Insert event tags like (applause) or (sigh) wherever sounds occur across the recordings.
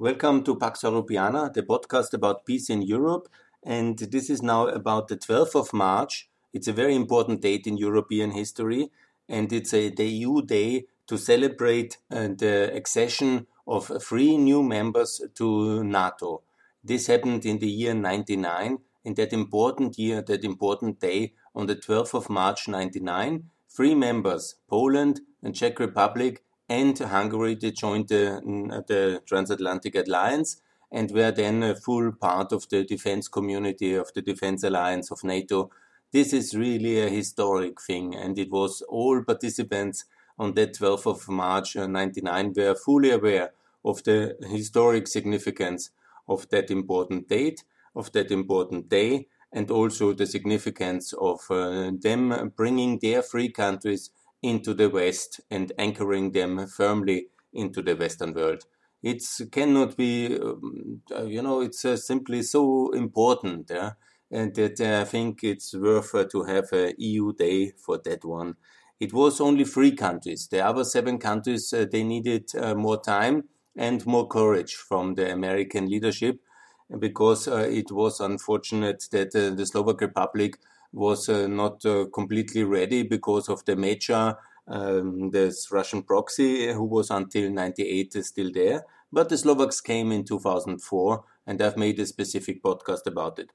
Welcome to Pax Europiana, the podcast about peace in Europe. And this is now about the 12th of March. It's a very important date in European history, and it's a EU day to celebrate uh, the accession of three new members to NATO. This happened in the year 99, in that important year, that important day, on the 12th of March 99, three members, Poland and Czech Republic, and Hungary they joined the, the transatlantic alliance and were then a full part of the defense community of the defense alliance of NATO. This is really a historic thing, and it was all participants on that 12th of March 99 uh, were fully aware of the historic significance of that important date, of that important day, and also the significance of uh, them bringing their free countries into the West and anchoring them firmly into the Western world. It cannot be, um, uh, you know, it's uh, simply so important, yeah? and that uh, I think it's worth uh, to have a EU day for that one. It was only three countries. The other seven countries, uh, they needed uh, more time and more courage from the American leadership because it was unfortunate that the Slovak Republic was uh, not uh, completely ready because of the Mečiar um, this Russian proxy, who was until 98 is still there. But the Slovaks came in 2004, and I've made a specific podcast about it.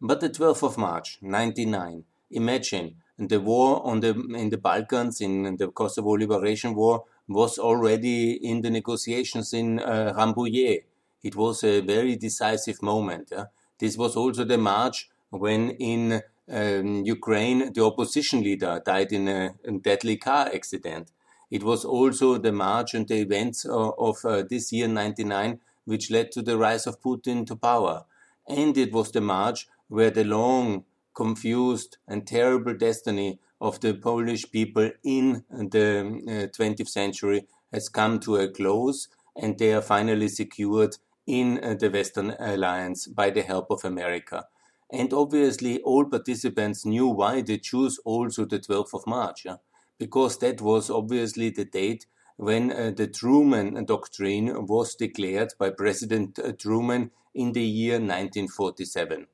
But the 12th of March, 99, imagine the war on the in the Balkans, in the Kosovo Liberation War, was already in the negotiations in uh, Rambouillet. It was a very decisive moment. Yeah? This was also the March when in um, Ukraine, the opposition leader died in a, a, deadly car accident. It was also the march and the events of, of uh, this year, 99, which led to the rise of Putin to power. And it was the march where the long, confused, and terrible destiny of the Polish people in the uh, 20th century has come to a close, and they are finally secured in uh, the Western Alliance by the help of America. And obviously, all participants knew why they chose also the 12th of March, yeah? because that was obviously the date when uh, the Truman Doctrine was declared by President uh, Truman in the year 1947,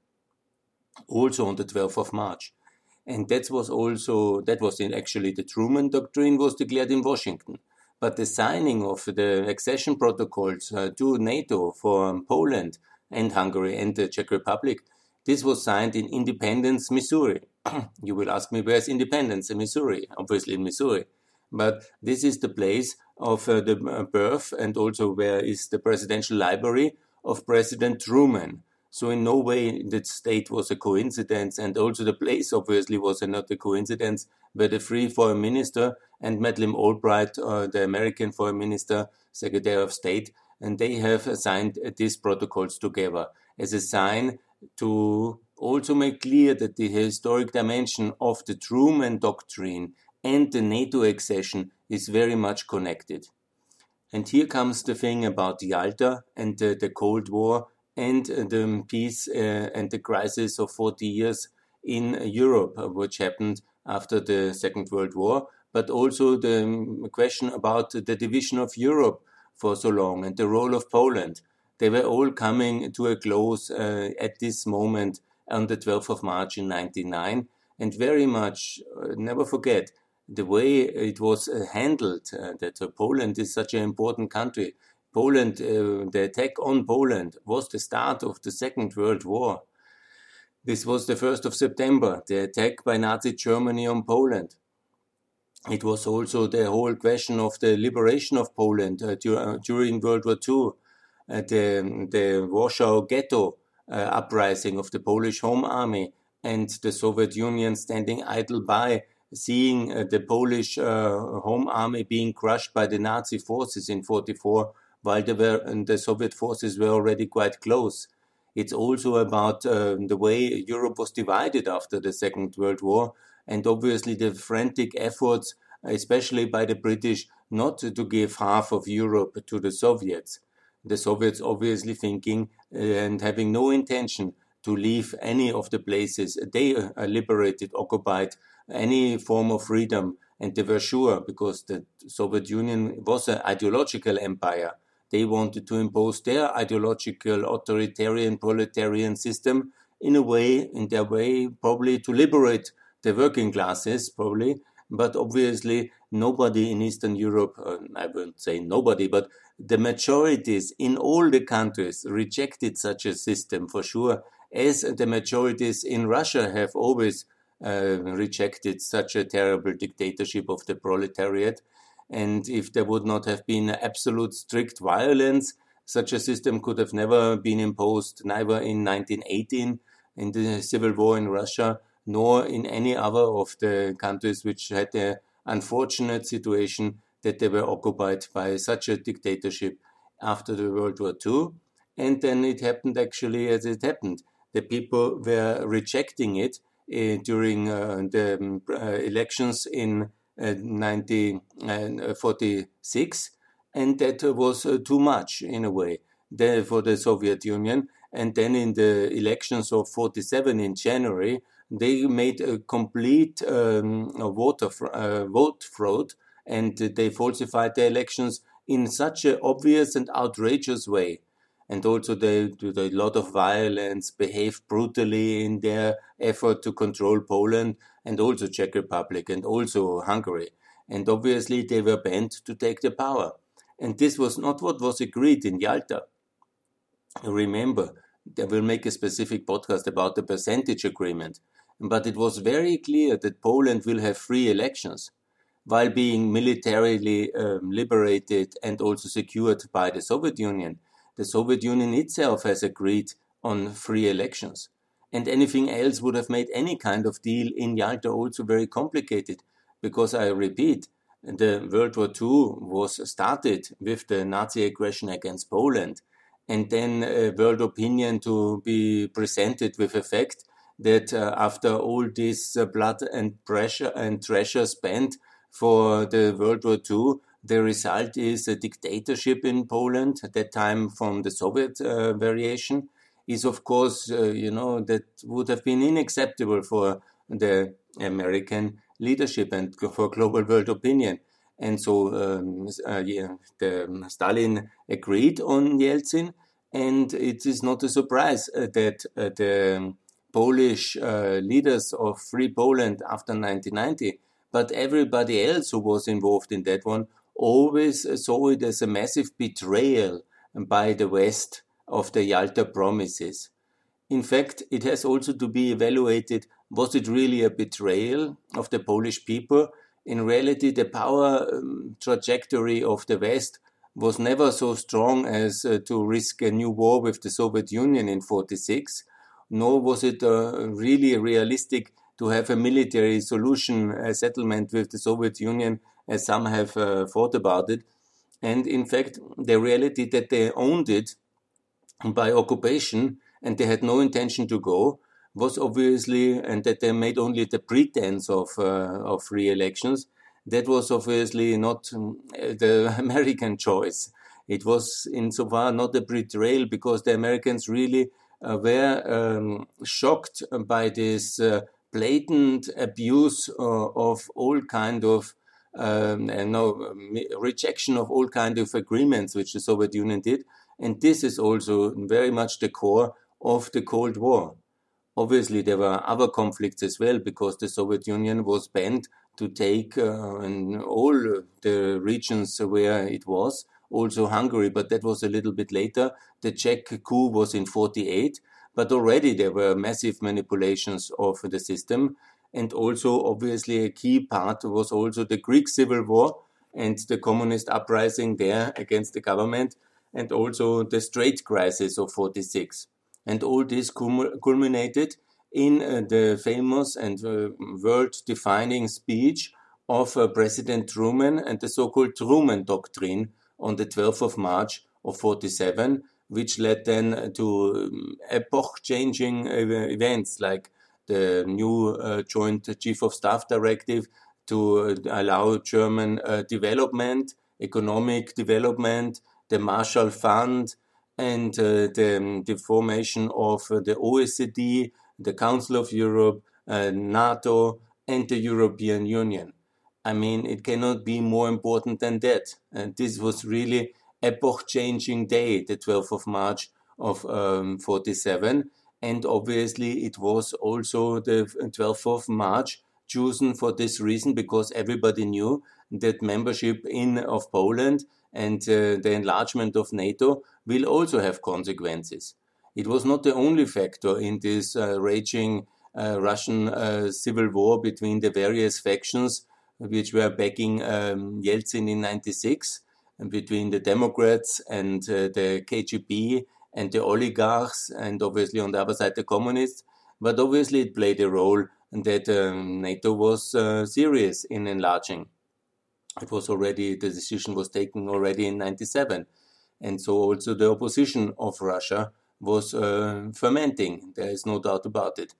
also on the 12th of March. And that was also, that was in actually the Truman Doctrine was declared in Washington. But the signing of the accession protocols uh, to NATO for Poland and Hungary and the Czech Republic this was signed in Independence, Missouri. (clears throat) you will ask me, where's Independence in Missouri? Obviously in Missouri. But this is the place of uh, the uh, birth and also where is the presidential library of President Truman. So in no way that state was a coincidence, and also the place obviously was not a coincidence. Where the free foreign minister and Madeleine Albright, uh, the American foreign minister, Secretary of State, and they have signed these protocols together as a sign to also make clear that the historic dimension of the Truman Doctrine and the NATO accession is very much connected. And here comes the thing about Yalta and the, the Cold War and the peace uh, and the crisis of 40 years in Europe, which happened after the Second World War, but also the question about the division of Europe for so long and the role of Poland they were all coming to a close uh, at this moment on the 12th of March in 99. And very much, uh, never forget, the way it was uh, handled, uh, that uh, Poland is such an important country. Poland, uh, the attack on Poland was the start of the Second World War. This was the 1st of September, the attack by Nazi Germany on Poland. It was also the whole question of the liberation of Poland during World War II the, the Warsaw Ghetto uh, uprising of the Polish Home Army and the Soviet Union standing idle by, seeing uh, the Polish uh, Home Army being crushed by the Nazi forces in 44, while the, were, the Soviet forces were already quite close. It's also about the way Europe was divided after the Second World War, and obviously the frantic efforts, especially by the British, not to give half of Europe to the Soviets the Soviets obviously thinking uh, and having no intention to leave any of the places they uh, liberated, occupied, any form of freedom. And they were sure, because the Soviet Union was an ideological empire, they wanted to impose their ideological authoritarian proletarian system in a way, in their way, probably to liberate the working classes, probably. But obviously, nobody in Eastern Europe, uh, I won't say nobody, but the majorities in all the countries rejected such a system for sure, as the majorities in Russia have always uh, rejected such a terrible dictatorship of the proletariat. And if there would not have been absolute strict violence, such a system could have never been imposed, neither in 1918 in the civil war in Russia, nor in any other of the countries which had the unfortunate situation that they were occupied by such a dictatorship after the World War II. And then it happened actually as it happened. The people were rejecting it uh, during uh, the um, uh, elections in 1946, and that was too much in a way for the Soviet Union. And then in the elections of 47 in January, they made a complete um, voter, uh, vote fraud and they falsified the elections in such an obvious and outrageous way. And also they did a lot of violence, behaved brutally in their effort to control Poland and also Czech Republic and also Hungary. And obviously they were bent to take the power. And this was not what was agreed in Yalta. Remember, I will make a specific podcast about the percentage agreement. But it was very clear that Poland will have free elections while being militarily um, liberated and also secured by the Soviet Union. The Soviet Union itself has agreed on free elections. And anything else would have made any kind of deal in Yalta also very complicated. Because I repeat, the World War II was started with the Nazi aggression against Poland, and then a world opinion to be presented with effect that uh, after all this uh, blood and pressure and treasure spent for the World War II, the result is a dictatorship in Poland at that time from the Soviet uh, variation is of course, uh, you know, that would have been unacceptable for the American leadership and for global world opinion. And so um, uh, yeah, the, um, Stalin agreed on Yalta, and it is not a surprise uh, that uh, the Polish uh, leaders of Free Poland after 1990, but everybody else who was involved in that one always saw it as a massive betrayal by the West of the Yalta promises. In fact, it has also to be evaluated was it really a betrayal of the Polish people? In reality, the power um, trajectory of the West was never so strong as uh, to risk a new war with the Soviet Union in 46, nor was it uh, really realistic to have a military solution, a settlement with the Soviet Union, as some have uh, thought about it. And in fact, the reality that they owned it by occupation and they had no intention to go was obviously, and that they made only the pretense of, uh, of free elections, that was obviously not um, the (laughs) American choice. It was insofar not a betrayal because the Americans really uh, were um, shocked by this uh, blatant abuse uh, of all kind of um, no rejection of all kind of agreements which the Soviet Union did, and this is also very much the core of the Cold War. Obviously, there were other conflicts as well because the Soviet Union was bent to take uh, all the regions where it was, also Hungary, but that was a little bit later. The Czech coup was in 48, but already there were massive manipulations of the system. And also, obviously, a key part was also the Greek civil war and the communist uprising there against the government, and also the Strait crisis of 46. And all this culminated in uh, the famous and uh, world defining speech of uh, President Truman and the so called Truman Doctrine on the 12th of March of 47, which led then to um, epoch changing events like the new uh, Joint Chief of Staff Directive to uh, allow German uh, development, economic development, the Marshall Fund, and uh, the, the, formation of uh, the OECD, the Council of Europe, uh, NATO, and the European Union. I mean, it cannot be more important than that. And this was really epoch-changing day, the 12th of March of um, 47. And obviously, it was also the 12th of March chosen for this reason because everybody knew that membership in of Poland and uh, the enlargement of NATO will also have consequences. It was not the only factor in this uh, raging uh, Russian uh, civil war between the various factions which were backing um, Yeltsin in 96, between the Democrats and uh, the KGB and the oligarchs, and obviously on the other side the communists. But obviously it played a role that um, NATO was uh, serious in enlarging. It was already, the decision was taken already in 97. And so also the opposition of Russia was uh, fermenting. There is no doubt about it.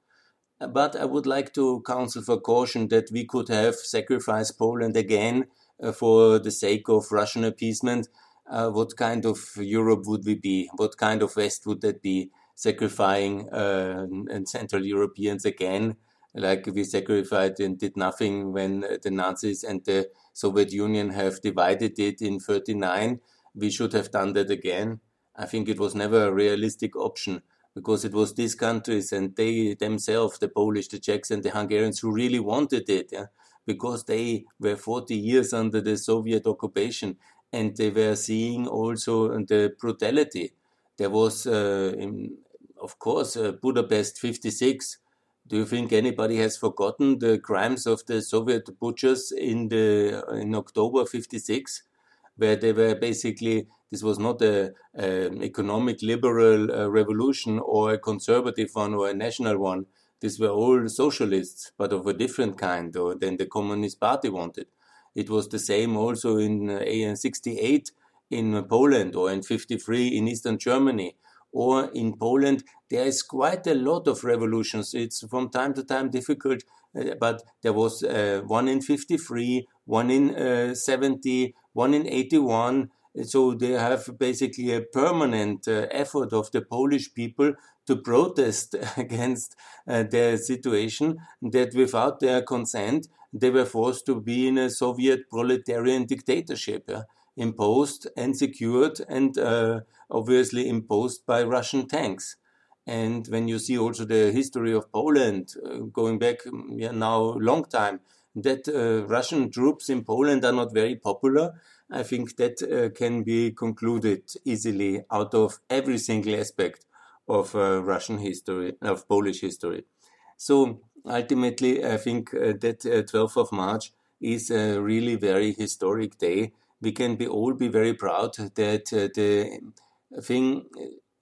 But I would like to counsel for caution that we could have sacrificed Poland again for the sake of Russian appeasement. Uh, what kind of Europe would we be? What kind of West would that be? Sacrificing uh, Central Europeans again, like we sacrificed and did nothing when the Nazis and the Soviet Union have divided it in 39. We should have done that again. I think it was never a realistic option because it was these countries and they themselves, the Polish, the Czechs, and the Hungarians, who really wanted it, yeah? Because they were 40 years under the Soviet occupation and they were seeing also the brutality. There was, uh, in, of course, uh, Budapest 56. Do you think anybody has forgotten the crimes of the Soviet butchers in the in October 56, where they were basically this was not a, economic liberal uh, revolution or a conservative one or a national one. These were all socialists, but of a different kind than the Communist Party wanted. It was the same also in uh, 68 in Poland or in 53 in Eastern Germany or in Poland. There is quite a lot of revolutions. It's from time to time difficult, uh, but there was uh, one in 53, one in uh, 70, one in 81 so they have basically a permanent uh, effort of the Polish people to protest (laughs) against uh, their situation that without their consent they were forced to be in a Soviet proletarian dictatorship, yeah? imposed and secured and uh, obviously imposed by Russian tanks. And when you see also the history of Poland uh, going back yeah, now a long time, that uh, Russian troops in Poland are not very popular I think that uh, can be concluded easily out of every single aspect of uh, Russian history, of Polish history. So ultimately, I think uh, that 12th uh, of March is a really very historic day. We can be all be very proud that uh, the thing,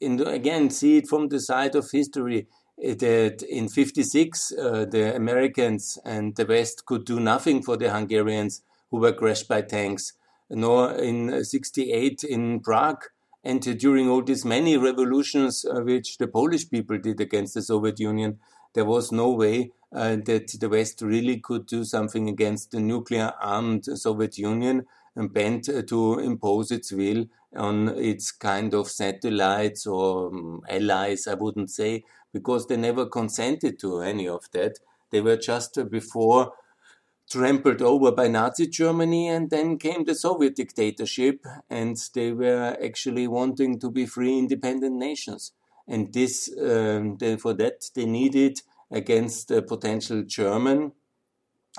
again, see it from the side of history that in 56 uh, the Americans and the West could do nothing for the Hungarians who were crushed by tanks nor in 68 in Prague. And during all these many revolutions uh, which the Polish people did against the Soviet Union, there was no way uh, that the West really could do something against the nuclear armed Soviet Union and bent uh, to impose its will on its kind of satellites or um, allies, I wouldn't say, because they never consented to any of that. They were just before trampled over by Nazi Germany, and then came the Soviet dictatorship, and they were actually wanting to be free, independent nations. And this, um, they, for that, they needed against the potential German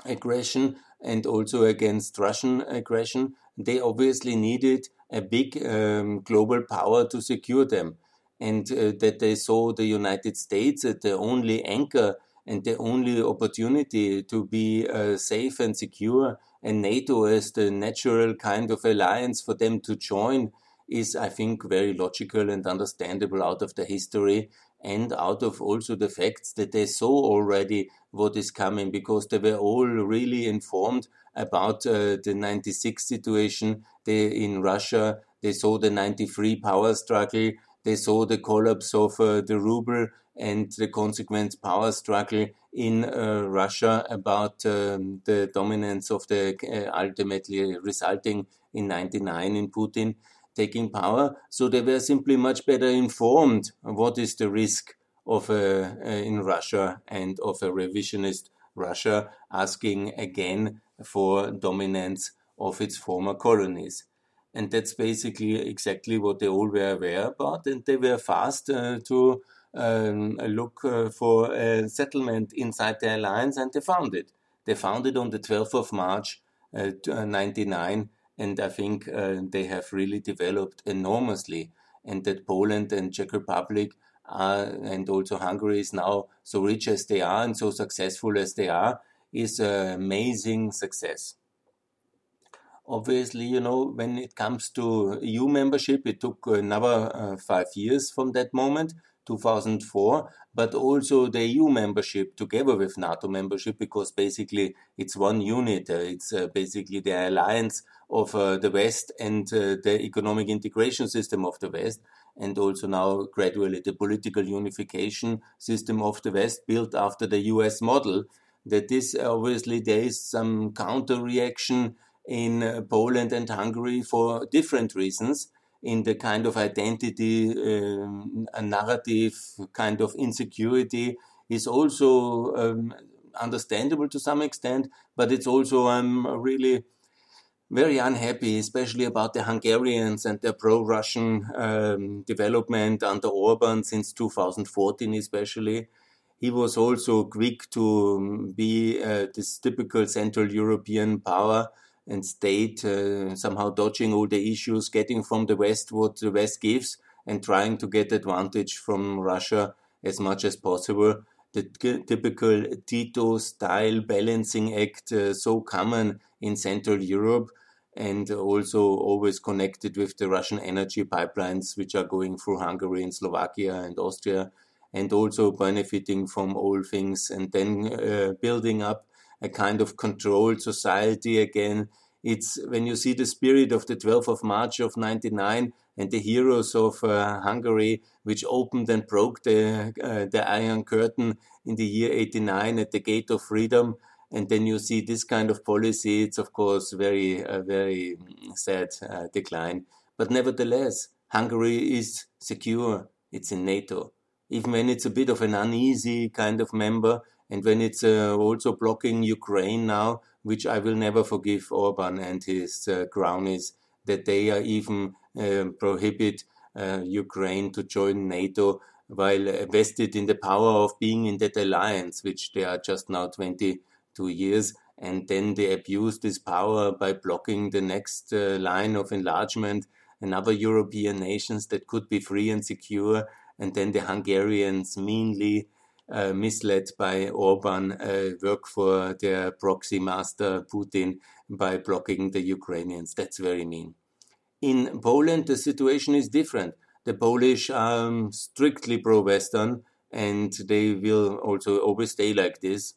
aggression and also against Russian aggression, they obviously needed a big um, global power to secure them. And uh, that they saw the United States as the only anchor and the only opportunity to be uh, safe and secure and NATO as the natural kind of alliance for them to join is, I think, very logical and understandable out of the history and out of also the facts that they saw already what is coming because they were all really informed about uh, the 96 situation they, in Russia. They saw the 93 power struggle. They saw the collapse of uh, the ruble and the consequent power struggle in uh, Russia about um, the dominance of the uh, ultimately resulting in 99 in Putin taking power. So they were simply much better informed what is the risk of a, in Russia and of a revisionist Russia asking again for dominance of its former colonies. And that's basically exactly what they all were aware about. And they were fast uh, to um, look uh, for a settlement inside the alliance, and they found it. They found it on the 12th of March, uh, 99, and I think uh, they have really developed enormously. And that Poland and Czech Republic are, and also Hungary is now so rich as they are and so successful as they are, is an amazing success. Obviously, you know, when it comes to EU membership, it took another uh, five years from that moment 2004, but also the EU membership together with NATO membership, because basically it's one unit. Uh, it's uh, basically the alliance of uh, the West and uh, the economic integration system of the West, and also now gradually the political unification system of the West built after the US model. That is obviously there is some counter reaction in Poland and Hungary for different reasons in the kind of identity, um, narrative kind of insecurity is also um, understandable to some extent, but it's also I'm um, really very unhappy, especially about the Hungarians and their pro-Russian um, development under Orban since 2014, especially. He was also quick to be uh, this typical Central European power and state uh, somehow dodging all the issues, getting from the West what the West gives, and trying to get advantage from Russia as much as possible. The typical Tito style balancing act, uh, so common in Central Europe, and also always connected with the Russian energy pipelines, which are going through Hungary and Slovakia and Austria, and also benefiting from all things, and then uh, building up a kind of controlled society again. It's when you see the spirit of the 12th of March of 99 and the heroes of uh, Hungary, which opened and broke the, uh, the Iron Curtain in the year 89 at the Gate of Freedom. And then you see this kind of policy. It's of course very, uh, very sad uh, decline. But nevertheless, Hungary is secure. It's in NATO. Even when it's a bit of an uneasy kind of member, and when it's uh, also blocking Ukraine now, which I will never forgive Orban and his uh, cronies, that they are even uh, prohibit uh, Ukraine to join NATO while vested in the power of being in that alliance, which they are just now 22 years. And then they abuse this power by blocking the next uh, line of enlargement and other European nations that could be free and secure. And then the Hungarians meanly uh, misled by Orban uh, work for their proxy master Putin by blocking the Ukrainians. That's very mean. In Poland, the situation is different. The Polish are um, strictly pro Western and they will also always stay like this.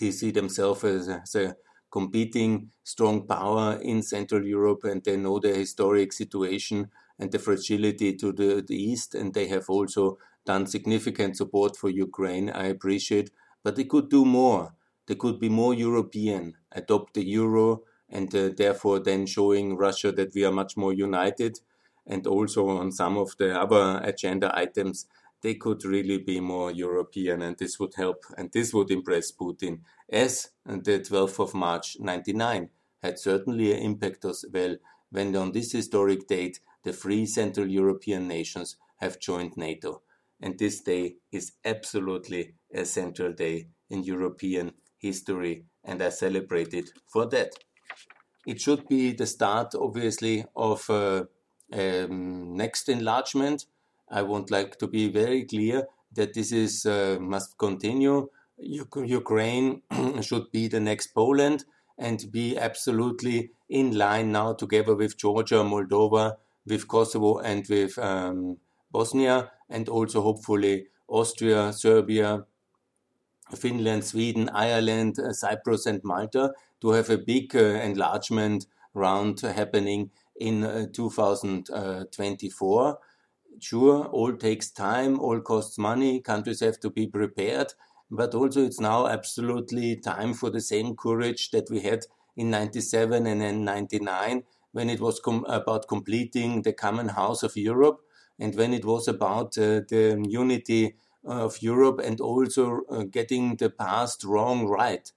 They see themselves as, as a competing strong power in Central Europe and they know the historic situation and the fragility to the, the east and they have also done significant support for Ukraine. I appreciate, but they could do more. They could be more European, adopt the euro, and uh, therefore then showing Russia that we are much more united. And also on some of the other agenda items, they could really be more European, and this would help, and this would impress Putin. As the 12th of March 99 had certainly an impact as well, when on this historic date the three Central European nations have joined NATO and this day is absolutely a central day in European history, and I celebrate it for that. It should be the start, obviously, of uh, um, next enlargement. I would like to be very clear that this is uh, must continue. Ukraine (clears throat) should be the next Poland and be absolutely in line now together with Georgia, Moldova, with Kosovo, and with um, Bosnia and also hopefully Austria, Serbia, Finland, Sweden, Ireland, uh, Cyprus, and Malta to have a big uh, enlargement round happening in uh, 2024. Sure, all takes time, all costs money, countries have to be prepared, but also it's now absolutely time for the same courage that we had in 97 and then 99 when it was com about completing the common house of Europe and when it was about uh, the unity of Europe and also uh, getting the past wrong right.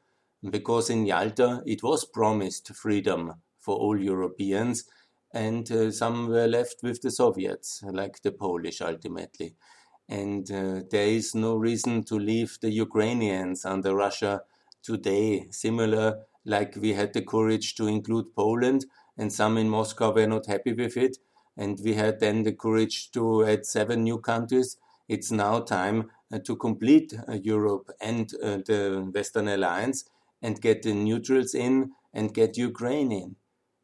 Because in Yalta it was promised freedom for all Europeans, and uh, some were left with the Soviets, like the Polish ultimately. And uh, there is no reason to leave the Ukrainians under Russia today, similar like we had the courage to include Poland, and some in Moscow were not happy with it. And we had then the courage to add seven new countries. It's now time uh, to complete uh, Europe and uh, the Western Alliance and get the neutrals in and get Ukraine in.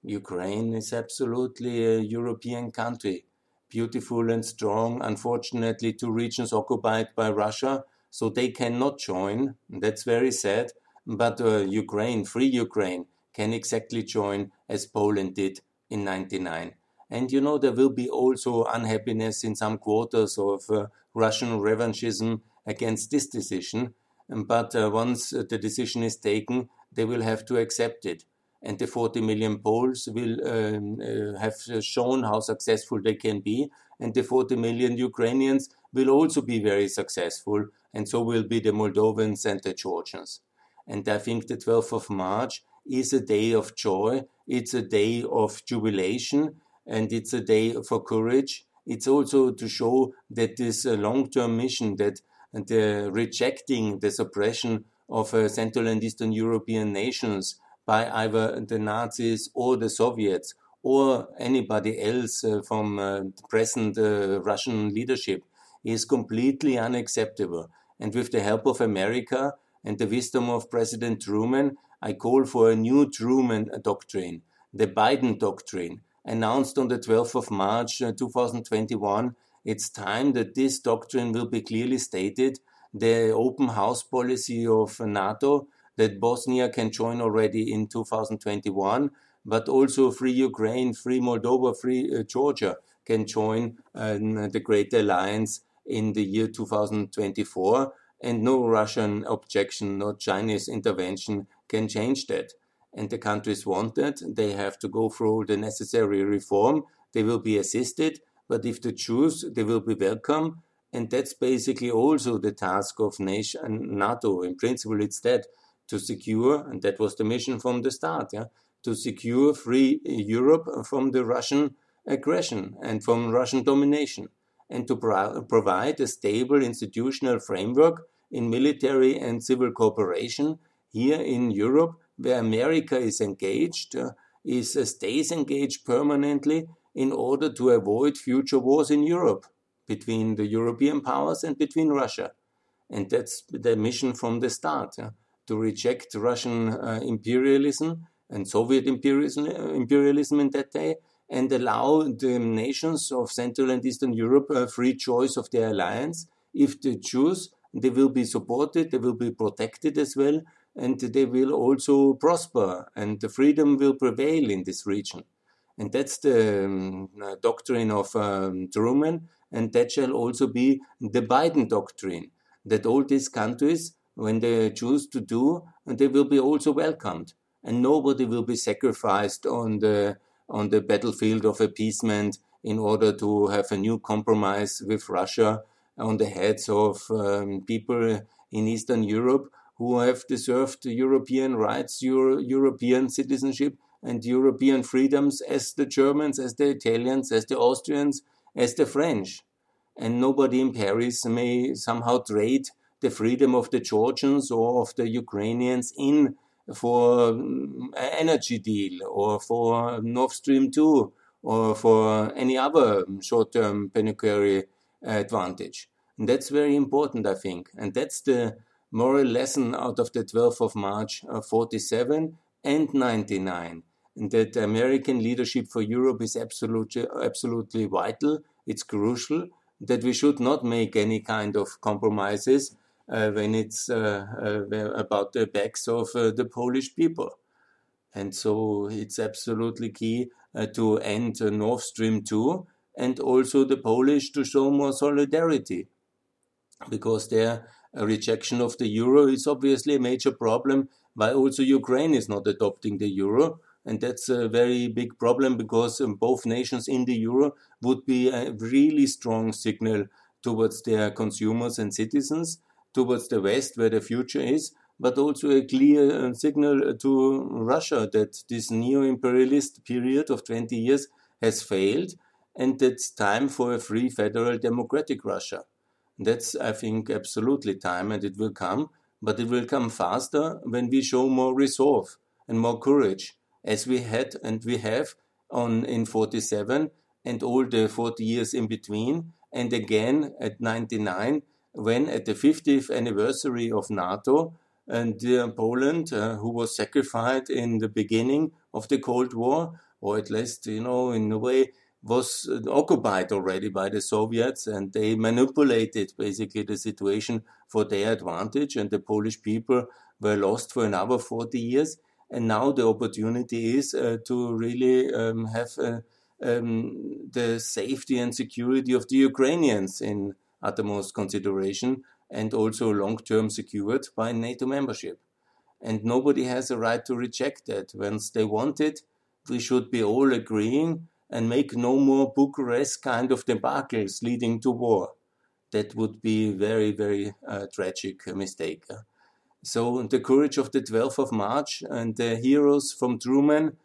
Ukraine is absolutely a European country, beautiful and strong. Unfortunately, two regions occupied by Russia, so they cannot join. That's very sad. But uh, Ukraine, free Ukraine, can exactly join as Poland did in 99. And you know, there will be also unhappiness in some quarters of uh, Russian revanchism against this decision. But uh, once the decision is taken, they will have to accept it. And the 40 million Poles will um, uh, have shown how successful they can be, and the 40 million Ukrainians will also be very successful, and so will be the Moldovans and the Georgians. And I think the 12th of March is a day of joy, it's a day of jubilation, and it's a day for courage. It's also to show that this uh, long term mission, that the rejecting the suppression of uh, Central and Eastern European nations by either the Nazis or the Soviets or anybody else uh, from present Russian leadership is completely unacceptable. And with the help of America and the wisdom of President Truman, I call for a new Truman doctrine, the Biden doctrine, announced on the 12th of March uh, 2021. It's time that this doctrine will be clearly stated. The open house policy of NATO that Bosnia can join already in 2021, but also free Ukraine, free Moldova, free uh, Georgia can join uh, the Great Alliance in the year 2024. And no Russian objection, no Chinese intervention can change that. And the countries want that. They have to go through the necessary reform. They will be assisted, but if they choose, they will be welcome. And that's basically also the task of nation, NATO. In principle, it's that to secure, and that was the mission from the start, yeah, to secure free Europe from the Russian aggression and from Russian domination, and to pro provide a stable institutional framework in military and civil cooperation here in Europe, where America is engaged, uh, is uh, stays engaged permanently in order to avoid future wars in Europe between the European powers and between Russia. And that's the mission from the start. Yeah to reject Russian uh, imperialism and Soviet imperialism, uh, imperialism in that day and allow the nations of Central and Eastern Europe a free choice of their alliance. If they choose, they will be supported, they will be protected as well, and they will also prosper, and the freedom will prevail in this region. And that's the um, uh, doctrine of um, Truman, and that shall also be the Biden doctrine that all these countries when they choose to do, they will be also welcomed. And nobody will be sacrificed on the on the battlefield of appeasement in order to have a new compromise with Russia on the heads of um, people in Eastern Europe who have deserved European rights, Euro European citizenship, and European freedoms as the Germans, as the Italians, as the Austrians, as the French. And nobody in Paris may somehow trade the freedom of the Georgians or of the Ukrainians in for an energy deal or for Nord Stream 2 or for any other short-term pecuniary advantage. And that's very important, I think. And that's the moral lesson out of the 12th of March of 47 and 99. And that American leadership for Europe is absolutely, absolutely vital. It's crucial that we should not make any kind of compromises uh, when it's uh, uh, about the backs of the Polish people. And so it's absolutely key to end Nord Stream 2 and also the Polish to show more solidarity because their rejection of the euro is obviously a major problem why also Ukraine is not adopting the euro and that's a very big problem because um, both nations in the euro would be a really strong signal towards their consumers and citizens towards the West, where the future is, but also a clear uh, signal to Russia that this neo imperialist period of 20 years has failed, and it's time for a free federal democratic Russia. That's, I think, absolutely time, and it will come, but it will come faster when we show more resolve and more courage, as we had and we have on in 47 and all the 40 years in between, and again at 99, when at the 50th anniversary of NATO, and uh, Poland, uh, who was sacrificed in the beginning of the Cold War, or at least, you know, in a way, was occupied already by the Soviets, and they manipulated basically the situation for their advantage, and the Polish people were lost for another 40 years. And now the opportunity is uh, to really um, have uh, um, the safety and security of the Ukrainians in uttermost consideration and also long term secured by NATO membership. And nobody has a right to reject that. Once they want it, we should be all agreeing and make no more Bucharest kind of debacles leading to war. That would be very, very uh, tragic mistake. So the courage of the 12th of March and the heroes from Truman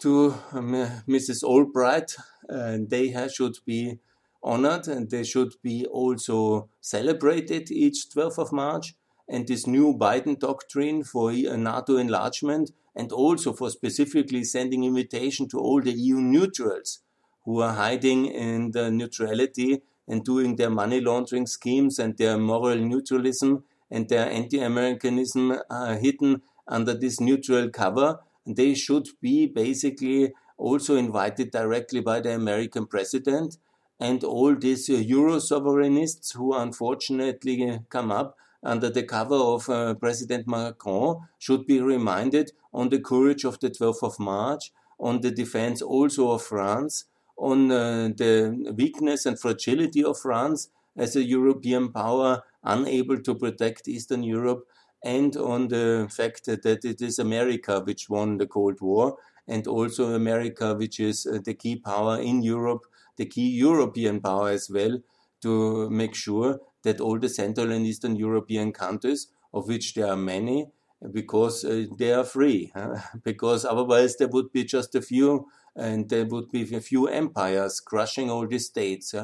to um, Mrs. Albright, uh, they should be honored and they should be also celebrated each 12th of March. And this new Biden doctrine for NATO enlargement and also for specifically sending invitation to all the EU neutrals who are hiding in the neutrality and doing their money laundering schemes and their moral neutralism and their anti-Americanism uh, hidden under this neutral cover. They should be basically also invited directly by the American president and all these uh, Euro sovereignists who unfortunately come up under the cover of uh, President Macron should be reminded on the courage of the 12th of March, on the defense also of France, on uh, the weakness and fragility of France as a European power unable to protect Eastern Europe, and on the fact that, it is America which won the Cold War, and also America which is uh, the key power in Europe the key European power as well to make sure that all the Central and Eastern European countries, of which there are many, because uh, they are free, (laughs) because otherwise there would be just a few, and there would be a few empires crushing all these states,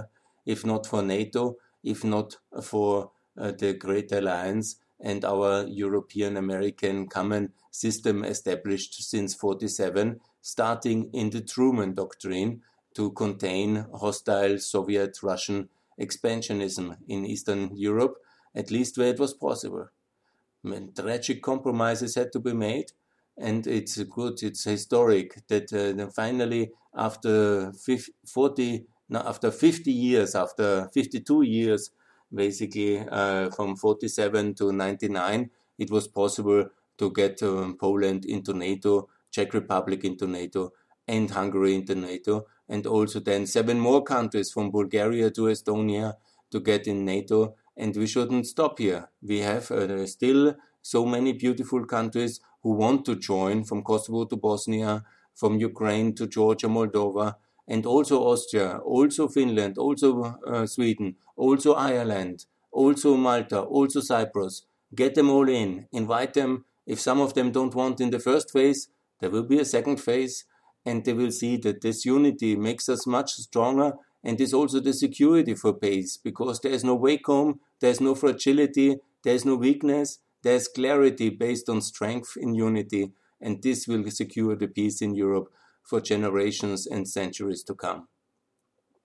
if not for NATO, if not for uh, the Great Alliance and our European American common system established since 47, starting in the Truman Doctrine, to contain hostile Soviet Russian expansionism in Eastern Europe, at least where it was possible. I mean, tragic compromises had to be made, and it's good, it's historic that uh, finally, after 50, 40, no, after 50 years, after 52 years, basically uh, from 47 to 99, it was possible to get um, Poland into NATO, Czech Republic into NATO, and Hungary into NATO and also then seven more countries from Bulgaria to Estonia to get in NATO. And we shouldn't stop here. We have uh, still so many beautiful countries who want to join from Kosovo to Bosnia, from Ukraine to Georgia, Moldova, and also Austria, also Finland, also uh, Sweden, also Ireland, also Malta, also Cyprus. Get them all in, invite them. If some of them don't want in the first phase, there will be a second phase and they will see that this unity makes us much stronger and is also the security for peace because there is no vacuum, there is no fragility, there is no weakness, there is clarity based on strength in unity, and this will secure the peace in Europe for generations and centuries to come.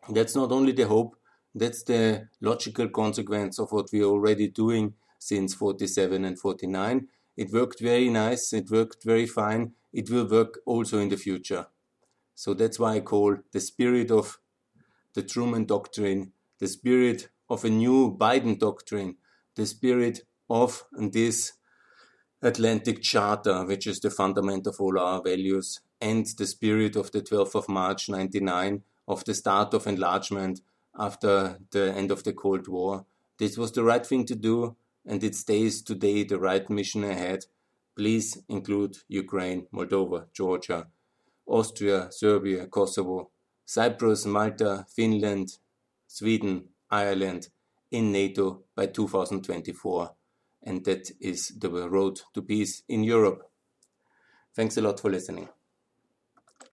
That's not only the hope, that's the logical consequence of what we are already doing since 47 and 49. It worked very nice, it worked very fine, it will work also in the future. So that's why I call the spirit of the Truman Doctrine, the spirit of a new Biden Doctrine, the spirit of this Atlantic Charter, which is the fundament of all our values, and the spirit of the 12th of March 99, of the start of enlargement after the end of the Cold War. This was the right thing to do, and it stays today the right mission ahead Please include Ukraine, Moldova, Georgia, Austria, Serbia, Kosovo, Cyprus, Malta, Finland, Sweden, Ireland in NATO by 2024. And that is the road to peace in Europe. Thanks a lot for listening.